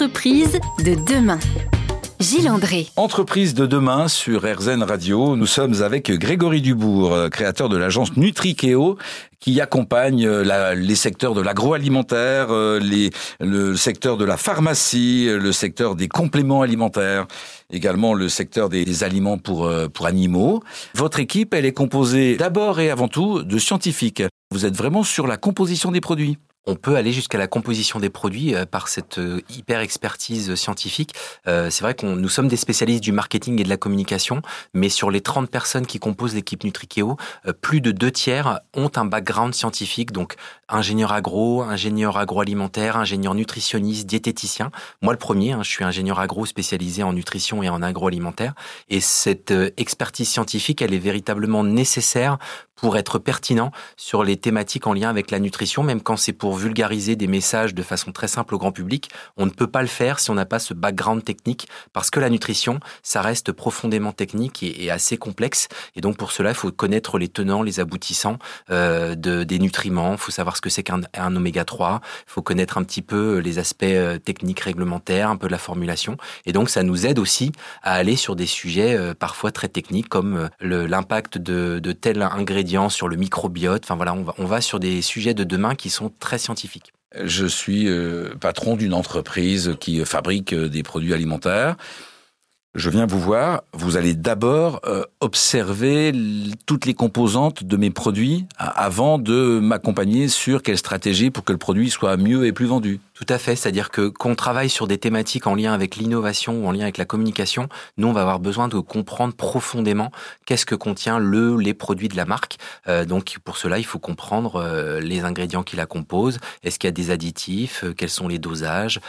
Entreprise de demain. Gilles André. Entreprise de demain sur RZN Radio. Nous sommes avec Grégory Dubourg, euh, créateur de l'agence Nutrikeo, qui accompagne euh, les secteurs de l'agroalimentaire, euh, le secteur de la pharmacie, le secteur des compléments alimentaires, également le secteur des aliments pour, pour animaux. Votre équipe, elle est composée d'abord et avant tout de scientifiques. Vous êtes vraiment sur la composition des produits on peut aller jusqu'à la composition des produits euh, par cette euh, hyper expertise scientifique. Euh, c'est vrai qu'on nous sommes des spécialistes du marketing et de la communication, mais sur les 30 personnes qui composent l'équipe Nutrikeo, plus de deux tiers ont un background scientifique, donc ingénieur agro, ingénieur agroalimentaire, ingénieur nutritionniste, diététicien. Moi le premier, hein, je suis ingénieur agro spécialisé en nutrition et en agroalimentaire, et cette expertise scientifique, elle est véritablement nécessaire pour être pertinent sur les thématiques en lien avec la nutrition, même quand c'est pour vulgariser des messages de façon très simple au grand public. On ne peut pas le faire si on n'a pas ce background technique, parce que la nutrition, ça reste profondément technique et, assez complexe. Et donc pour cela, il faut connaître les tenants, les aboutissants euh, de, des nutriments. Il faut savoir ce que c'est qu'un oméga 3. Il faut connaître un petit peu les aspects euh, techniques réglementaires, un peu la formulation. Et donc ça nous aide aussi à aller sur des sujets euh, parfois très techniques, comme l'impact de, de tel ingrédient sur le microbiote. Enfin voilà, on va, on va sur des sujets de demain qui sont très Je suis euh, patron d'une entreprise qui fabrique euh, des produits alimentaires. Je viens vous voir, vous allez d'abord euh, observer toutes les composantes de mes produits avant de m'accompagner sur quelle stratégie pour que le produit soit mieux et plus vendu. Tout à fait, c'est-à-dire que qu'on travaille sur des thématiques en lien avec l'innovation ou en lien avec la communication, nous on va avoir besoin de comprendre profondément qu'est-ce que contient le les produits de la marque. Euh, donc pour cela, il faut comprendre euh, les ingrédients qui la composent. Est-ce qu'il y a des additifs? Euh, Quels sont les dosages?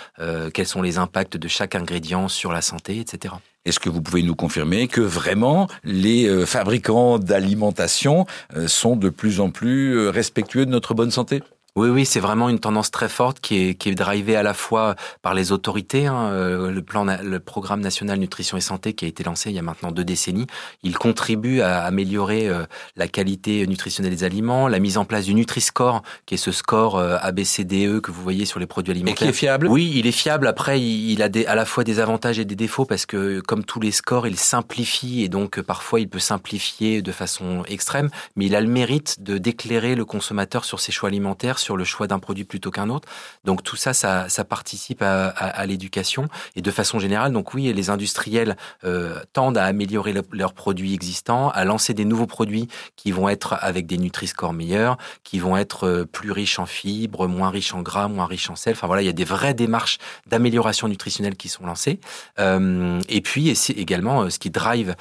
Quels sont les impacts de chaque ingrédient sur la santé, etc. Est-ce que vous pouvez nous confirmer que vraiment les fabricants d'alimentation sont de plus en plus respectueux de notre bonne santé? Oui, oui, c'est vraiment une tendance très forte qui est, qui est drivée à la fois par les autorités. Hein, euh, le plan, le programme national nutrition et santé qui a été lancé il y a maintenant deux décennies, il contribue à améliorer euh, la qualité nutritionnelle des aliments, la mise en place du Nutri-Score, qui est ce score euh, ABCDE que vous voyez sur les produits alimentaires. Et qui est fiable? Oui, il est fiable. Après, il, a des, à la fois des avantages et des défauts parce que, comme tous les scores, il simplifie et donc parfois il peut simplifier de façon extrême, mais il a le mérite de d'éclairer le consommateur sur ses choix alimentaires sur le choix d'un produit plutôt qu'un autre. Donc tout ça, ça, participe à, l'éducation. Et de façon générale, donc oui, les industriels euh, tendent à améliorer leurs produits existants, à lancer des nouveaux produits qui vont être avec des Nutri-Score meilleurs, qui vont être euh, plus riches en fibres, moins riches en gras, moins riches en sel. Enfin voilà, il y a des vraies démarches d'amélioration nutritionnelle qui sont lancées. Euh, et puis, c'est également ce qui drive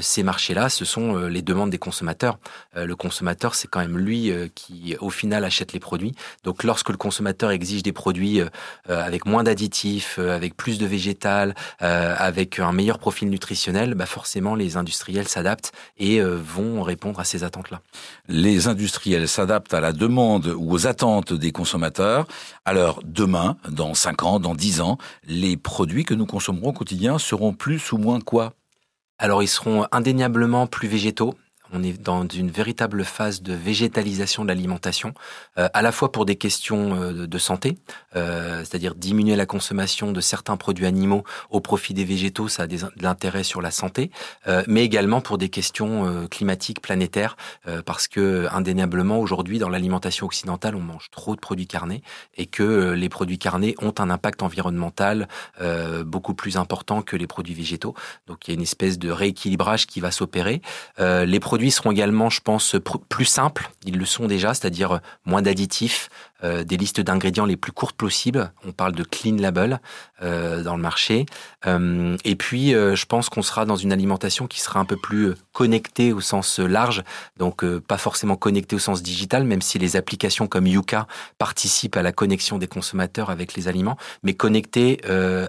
ces marchés-là, ce sont les demandes des consommateurs. le consommateur, c'est quand même lui qui, au final, achète les produits donc lorsque le consommateur exige des produits euh, euh, avec moins d'additifs, euh, avec plus de végétal, avec un meilleur profil nutritionnel, bah forcément les industriels s'adaptent et vont répondre à ces attentes-là. Les industriels s'adaptent à la demande ou aux attentes des consommateurs. Alors demain, dans 5 ans, dans 10 ans, les produits que nous consommerons au quotidien seront plus ou moins quoi? Alors ils seront indéniablement plus végétaux, on est dans une véritable phase de végétalisation de l'alimentation, euh, à la fois pour des questions euh, de santé, euh, c'est-à-dire diminuer la consommation de certains produits animaux au profit des végétaux, ça a de l'intérêt sur la santé, mais également pour des questions climatiques, planétaires, parce que indéniablement aujourd'hui dans l'alimentation occidentale, on mange trop de produits carnés et que les produits carnés ont un impact environnemental beaucoup plus important que les produits végétaux. Donc il y a une espèce de rééquilibrage qui va s'opérer. les produits produits seront également, je pense, plus simples. Ils le sont déjà, c'est-à-dire euh, moins d'additifs, euh, des listes d'ingrédients les plus courtes possibles. On parle de clean label euh, dans le marché. Et puis, je pense qu'on sera dans une alimentation qui sera un peu plus connectée au sens large, donc pas forcément connectée au sens digital, même si les applications comme Yuka participent à la connexion des consommateurs avec les aliments, mais connectée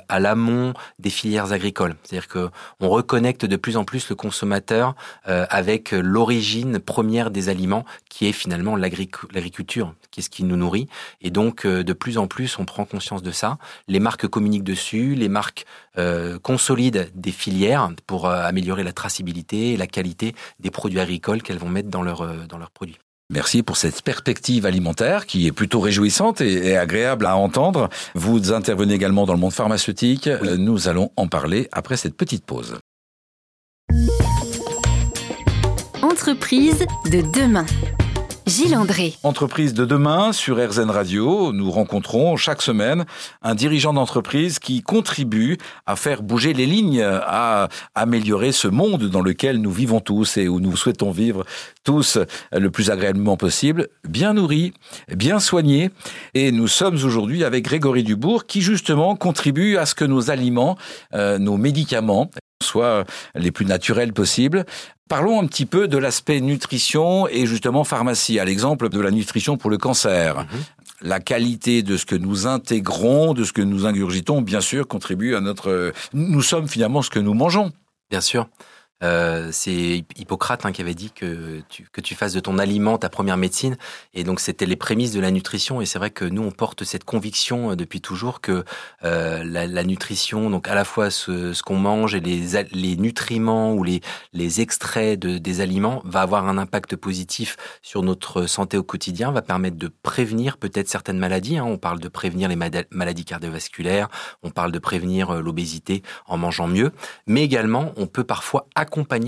à l'amont des filières agricoles. C'est-à-dire que on reconnecte de plus en plus le consommateur avec l'origine première des aliments, qui est finalement l'agriculture, qui est ce qui nous nourrit et donc, euh, de plus en plus, on prend conscience de ça. Les marques communiquent dessus, les marques euh, consolident des filières pour euh, améliorer la traçabilité et la qualité des produits agricoles qu'elles vont mettre dans, leur, dans leurs produits. Merci pour cette perspective alimentaire qui est plutôt réjouissante et, agréable à entendre. Vous intervenez également dans le monde pharmaceutique. Nous allons en parler après cette petite pause. Entreprise de demain. Gilles André. Entreprise de demain sur RZN Radio, nous rencontrons chaque semaine un dirigeant d'entreprise qui contribue à faire bouger les lignes, à améliorer ce monde dans lequel nous vivons tous et où nous souhaitons vivre tous le plus agréablement possible, bien nourris, bien soignés. Et nous sommes aujourd'hui avec Grégory Dubourg qui justement contribue à ce que nos aliments, euh, nos médicaments soient les plus naturels possibles. Parlons un petit peu de l'aspect nutrition et justement pharmacie, à l'exemple de la nutrition pour le cancer. Mhm. La qualité de ce que nous intégrons, de ce que nous ingurgitons, bien sûr, contribue à notre... Nous sommes finalement ce que nous mangeons. Bien sûr. Euh, c'est Hippocrate hein, qui avait dit que tu, que tu fasses de ton aliment ta première médecine. Et donc, c'était les prémices de la nutrition. Et c'est vrai que nous, on porte cette conviction euh, depuis toujours que euh, la, nutrition, donc à la fois ce, qu'on mange et les, les nutriments ou les, les extraits de, des aliments, va avoir un impact positif sur notre santé au quotidien, va permettre de prévenir peut-être certaines maladies. Hein. On parle de prévenir les maladies cardiovasculaires, on parle de prévenir l'obésité en mangeant mieux. Mais également, on peut parfois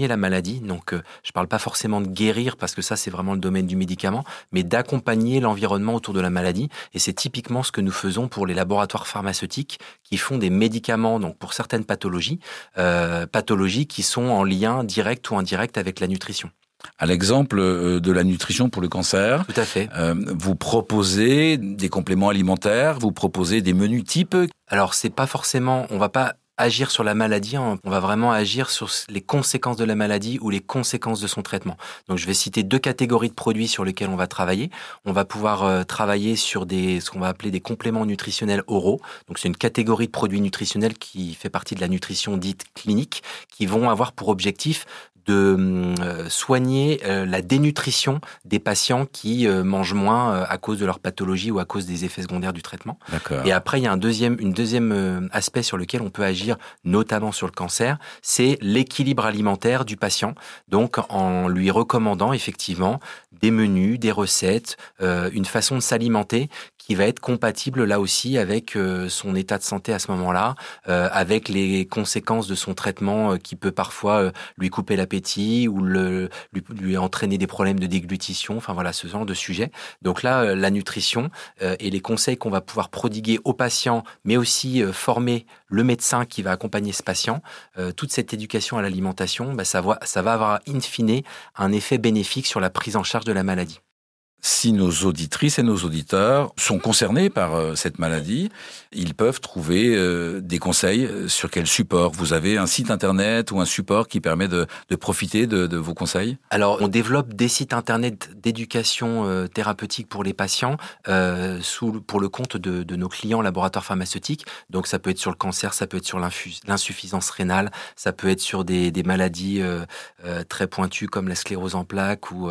la maladie. Donc, euh, je ne parle pas forcément de guérir parce que ça, c'est vraiment le domaine du médicament, mais d'accompagner l'environnement autour de la maladie. Et c'est typiquement ce que nous faisons pour les laboratoires pharmaceutiques qui font des médicaments, donc pour certaines pathologies, euh, pathologies qui sont en lien direct ou indirect avec la nutrition. À l'exemple euh, de la nutrition pour le cancer, tout à fait. vous proposez des compléments alimentaires, vous proposez des menus types. Alors c'est pas forcément, on va pas agir sur la maladie, hein. on va vraiment agir sur les conséquences de la maladie ou les conséquences de son traitement. Donc je vais citer deux catégories de produits sur lesquels on va travailler. On va pouvoir euh, travailler sur des ce qu'on va appeler des compléments nutritionnels oraux. Donc c'est une catégorie de produits nutritionnels qui fait partie de la nutrition dite clinique qui vont avoir pour objectif de euh, soigner euh, la dénutrition des patients qui euh, mangent moins à cause de leur pathologie ou à cause des effets secondaires du traitement. Et après, il y a un deuxième, une deuxième aspect sur lequel on peut agir, notamment sur le cancer, c'est l'équilibre alimentaire du patient. Donc, en lui recommandant effectivement des menus, des recettes, une façon de s'alimenter qui va être compatible là aussi avec son état de santé à ce moment-là, avec les conséquences de son traitement qui peut parfois lui couper la ou le, lui, lui, entraîner des problèmes de déglutition, enfin voilà, ce genre de sujet. Donc là, euh, la nutrition euh, et les conseils qu'on va pouvoir prodiguer aux patients, mais aussi euh, former le médecin qui va accompagner ce patient, toute cette éducation à l'alimentation, bah, ça, va, ça va avoir in fine un effet bénéfique sur la prise en charge de la maladie si nos auditrices et nos auditeurs sont concernés par euh, cette maladie, ils peuvent trouver euh, des conseils euh, sur quel support. Vous avez un site internet ou un support qui permet de, profiter de, vos conseils? Alors, on développe des sites internet d'éducation thérapeutique pour les patients pour le compte de, nos clients laboratoires pharmaceutiques. Donc, ça peut être sur le cancer, ça peut être sur l'insuffisance rénale, ça peut être sur des, maladies très pointues comme la sclérose en plaques ou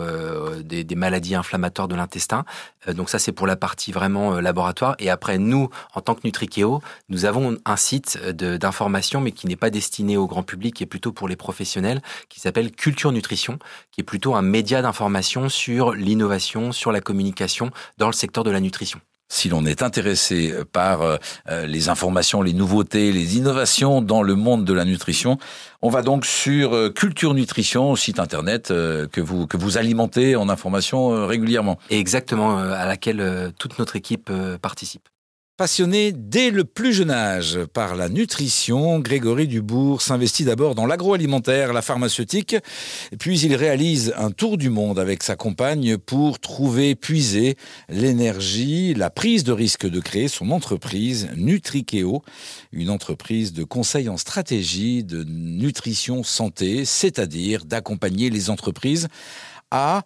des maladies inflammatoires de l'intestin. Euh, donc ça, c'est pour la partie vraiment euh, laboratoire. Et après, nous, en tant que Nutrikeo, nous avons un site d'information, mais qui n'est pas destiné au grand public, qui est plutôt pour les professionnels, qui s'appelle Culture Nutrition, qui est plutôt un média d'information sur l'innovation, sur la communication dans le secteur de la nutrition si l'on est intéressé par euh, les informations, les nouveautés, les innovations dans le monde de la nutrition, on va donc sur euh, Culture Nutrition, site internet euh, que vous que vous alimentez en informations régulièrement. exactement, à laquelle toute notre équipe participe. Passionné dès le plus jeune âge par la nutrition, Grégory Dubourg s'investit d'abord dans l'agroalimentaire, la pharmaceutique, puis il réalise un tour du monde avec sa compagne pour trouver, puiser l'énergie, la prise de risque de créer son entreprise Nutrikeo, une entreprise de conseil en stratégie de nutrition santé, c'est-à-dire d'accompagner les entreprises à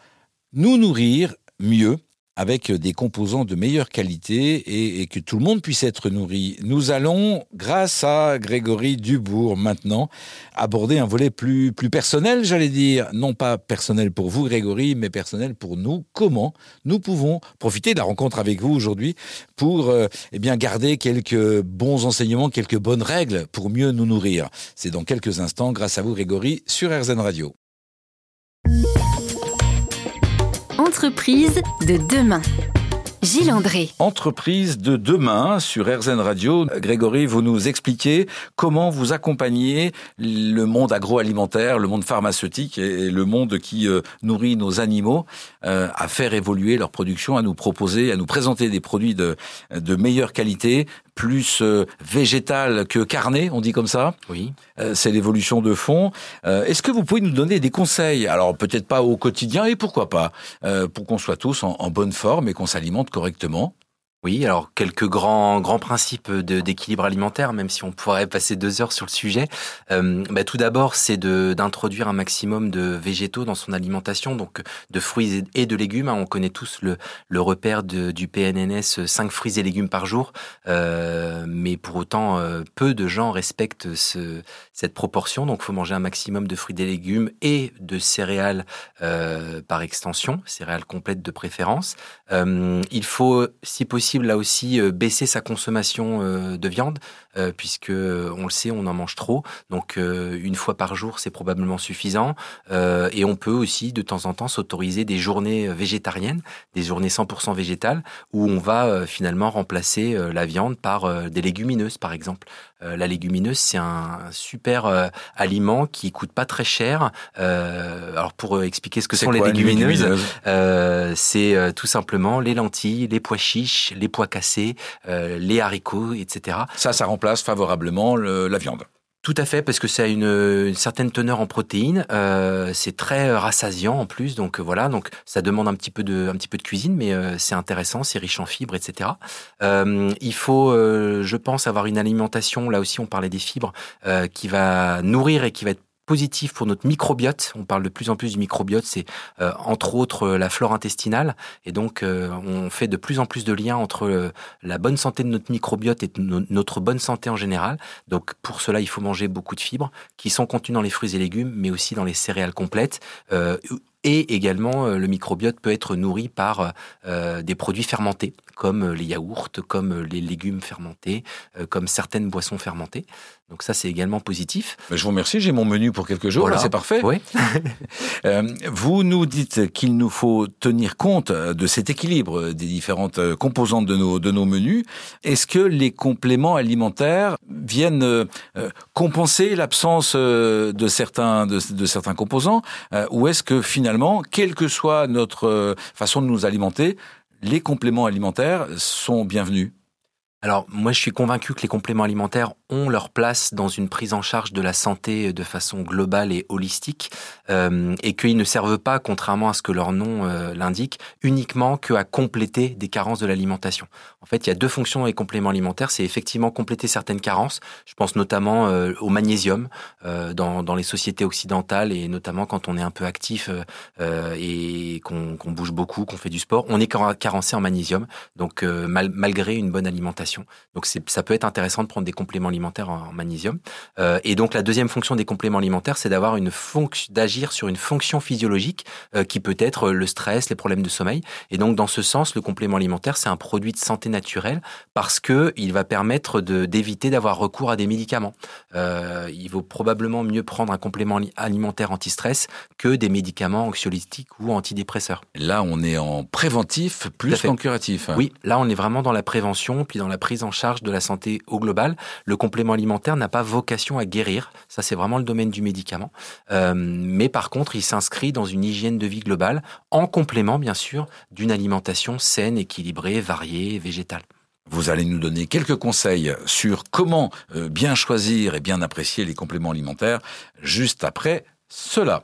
nous nourrir mieux avec des composants de meilleure qualité et, que tout le monde puisse être nourri. Nous allons, grâce à Grégory Dubourg maintenant, aborder un volet plus, personnel, j'allais dire, non pas personnel pour vous Grégory, mais personnel pour nous. Comment nous pouvons profiter de la rencontre avec vous aujourd'hui pour euh, eh bien garder quelques bons enseignements, quelques bonnes règles pour mieux nous nourrir. C'est dans quelques instants, grâce à vous Grégory, sur RZN Radio. Entreprise de demain. Gilles André. Entreprise de demain sur RZN Radio. Grégory, vous nous expliquez comment vous accompagnez le monde agroalimentaire, le monde pharmaceutique et le monde qui euh, nourrit nos animaux euh, à faire évoluer leur production, à nous proposer, à nous présenter des produits de, de meilleure qualité, plus euh, végétal que carné, on dit comme ça. Oui. C'est l'évolution de fond. Est-ce que vous pouvez nous donner des conseils? Alors peut-être pas au quotidien et pourquoi pas, pour qu'on soit tous en bonne forme et qu'on s'alimente correctement oui, alors quelques grands grands principes d'équilibre alimentaire, même si on pourrait passer deux heures sur le sujet. Euh, bah, tout d'abord, c'est d'introduire un maximum de végétaux dans son alimentation, donc de fruits et de légumes. Hein. On connaît tous le, repère du PNNS 5 fruits et légumes par jour, euh, mais pour autant, euh, peu de gens respectent ce, cette proportion. Donc, il faut manger un maximum de fruits et légumes et de céréales par extension, céréales complètes de préférence. Il faut, si possible là aussi euh, baisser sa consommation euh, de viande, euh, puisque on le sait, on en mange trop. Donc une fois par jour, c'est probablement suffisant. et on peut aussi de temps en temps s'autoriser des journées végétariennes, des journées 100% végétales, où on va finalement remplacer la viande par des légumineuses, par exemple. la légumineuse, c'est un super aliment qui coûte pas très cher. alors pour expliquer ce que sont les légumineuses, c'est tout simplement les lentilles, les pois chiches, les pois cassés, euh, les haricots, etc. Ça, ça remplace favorablement la viande. Tout à fait, parce que ça a une, certaine teneur en protéines. Euh, c'est très rassasiant en plus, donc voilà. Donc ça demande un petit peu de, un petit peu de cuisine, mais euh, c'est intéressant, c'est riche en fibres, etc. il faut, je pense, avoir une alimentation. Là aussi, on parlait des fibres, qui va nourrir et qui va être positif pour notre microbiote. On parle de plus en plus du microbiote, c'est euh, entre autres euh, la flore intestinale. Et donc, euh, on fait de plus en plus de liens entre la bonne santé de notre microbiote et notre bonne santé en général. Donc, pour cela, il faut manger beaucoup de fibres qui sont contenues dans les fruits et légumes, mais aussi dans les céréales complètes. et également, le microbiote peut être nourri par des produits fermentés, comme les yaourts, comme les légumes fermentés, comme certaines boissons fermentées. Donc ça, c'est également positif. Je vous remercie, j'ai mon menu pour quelques jours, c'est parfait. Oui. euh, vous nous dites qu'il nous faut tenir compte de cet équilibre des différentes composantes de nos, de nos menus. Est-ce que les compléments alimentaires viennent euh, compenser l'absence euh, de certains, de, de certains composants Ou est-ce que finalement, quelle que soit notre façon de nous alimenter, les compléments alimentaires sont bienvenus? Alors moi je suis convaincu que les compléments alimentaires ont leur place dans une prise en charge de la santé de façon globale et holistique euh, et qu'ils ne servent pas, contrairement à ce que leur nom euh, l'indique, uniquement que à compléter des carences de l'alimentation. En fait, il y a deux fonctions dans les compléments alimentaires. C'est effectivement compléter certaines carences. Je pense notamment euh, au magnésium euh, dans, dans, les sociétés occidentales et notamment quand on est un peu actif euh, et qu'on bouge beaucoup, qu'on fait du sport, on est carencé en magnésium. Donc mal, malgré une bonne alimentation. Donc ça peut être intéressant de prendre des compléments alimentaires en, magnésium. et donc la deuxième fonction des compléments alimentaires, c'est d'avoir une fonction, d'agir sur une fonction physiologique qui peut être le stress, les problèmes de sommeil. Et donc dans ce sens, le complément alimentaire, c'est un produit de santé naturel parce que il va permettre d'éviter d'avoir recours à des médicaments. Euh, il vaut probablement mieux prendre un complément alimentaire anti-stress que des médicaments anxiolytiques ou antidépresseurs. Là, on est en préventif plus qu'en curatif. Oui, là, on est vraiment dans la prévention puis dans la prise en charge de la santé au global. Le complément alimentaire n'a pas vocation à guérir. Ça, c'est vraiment le domaine du médicament. Euh, mais par contre, il s'inscrit dans une hygiène de vie globale en complément, bien sûr, d'une alimentation saine, équilibrée, variée, végétale. Vous allez nous donner quelques conseils sur comment euh, bien choisir et bien apprécier les compléments alimentaires juste après cela.